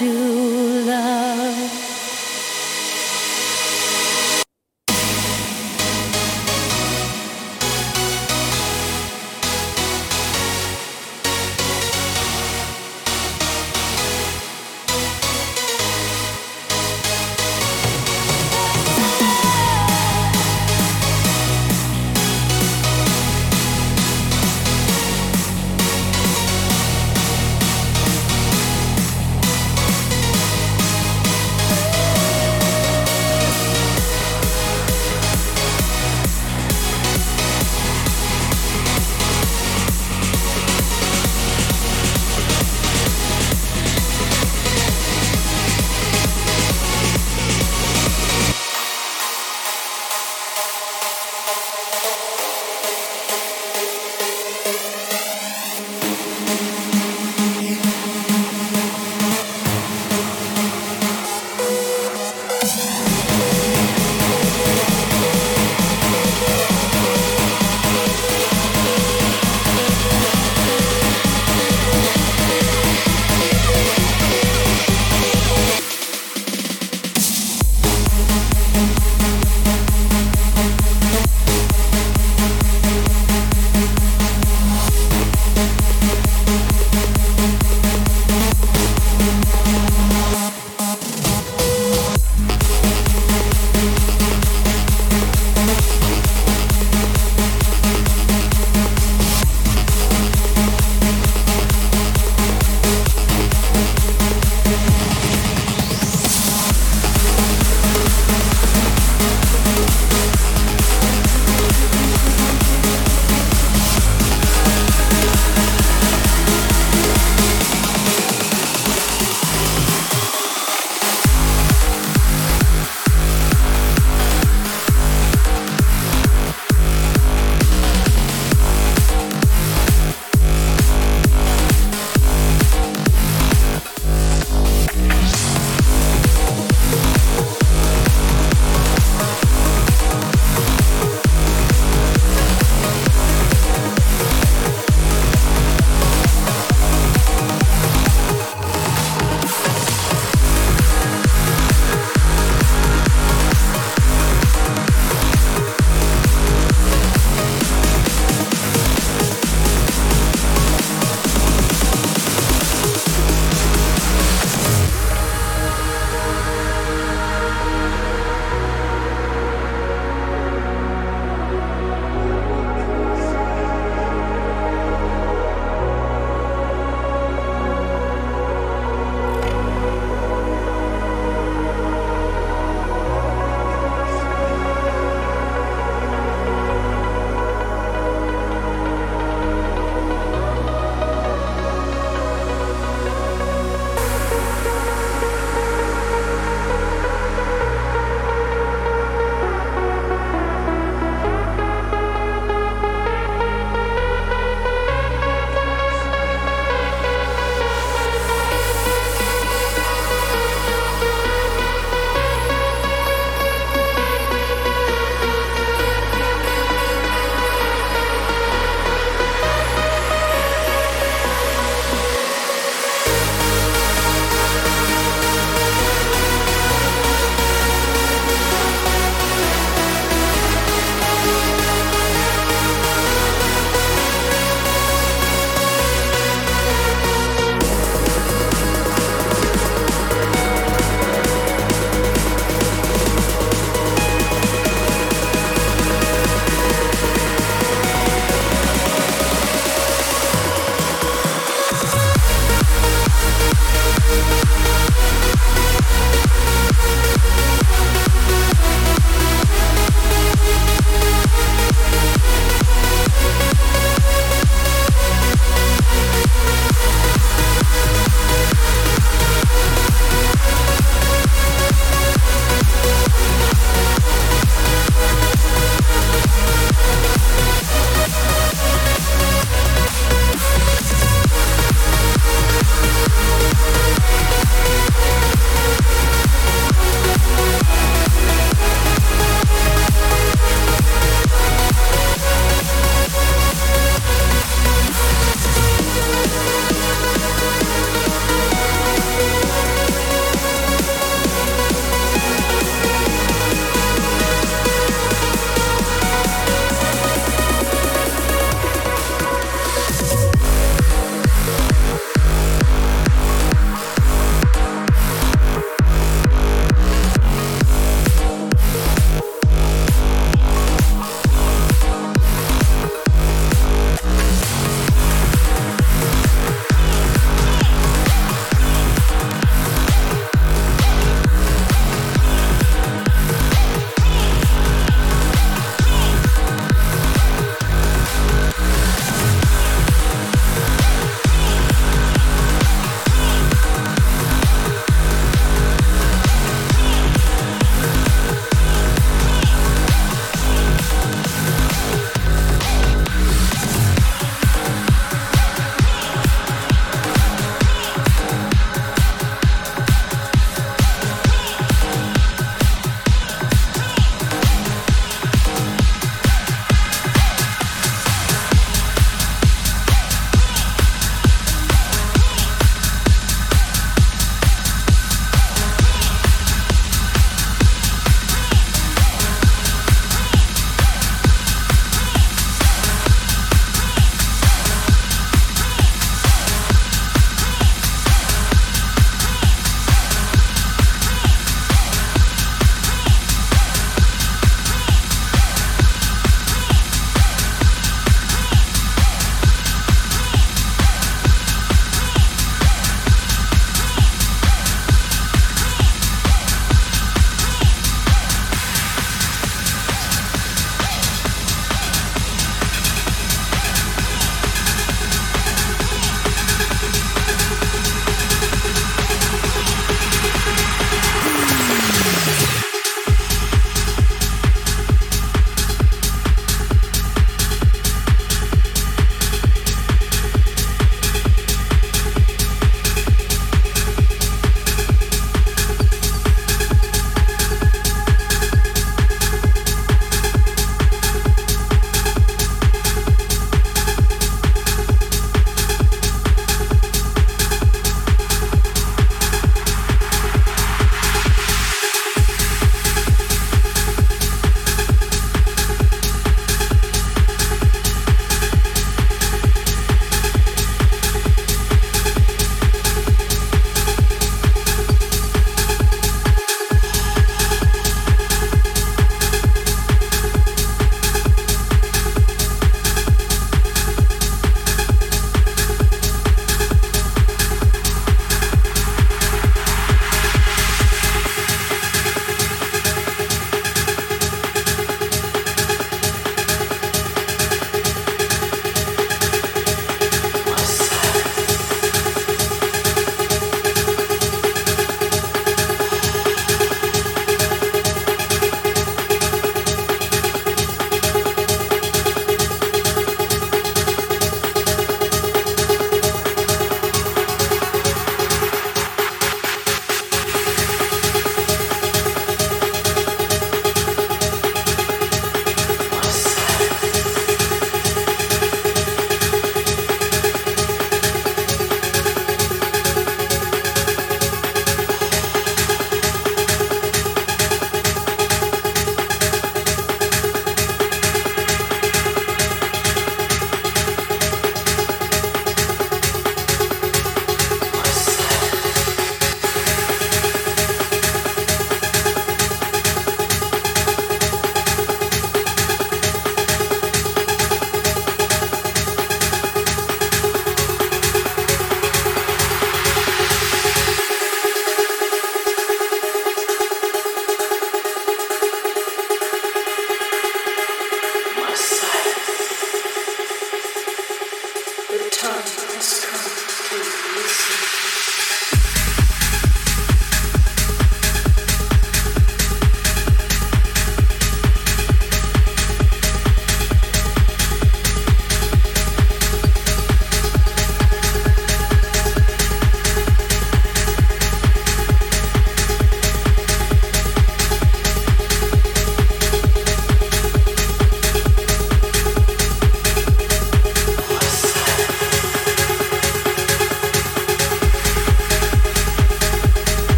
to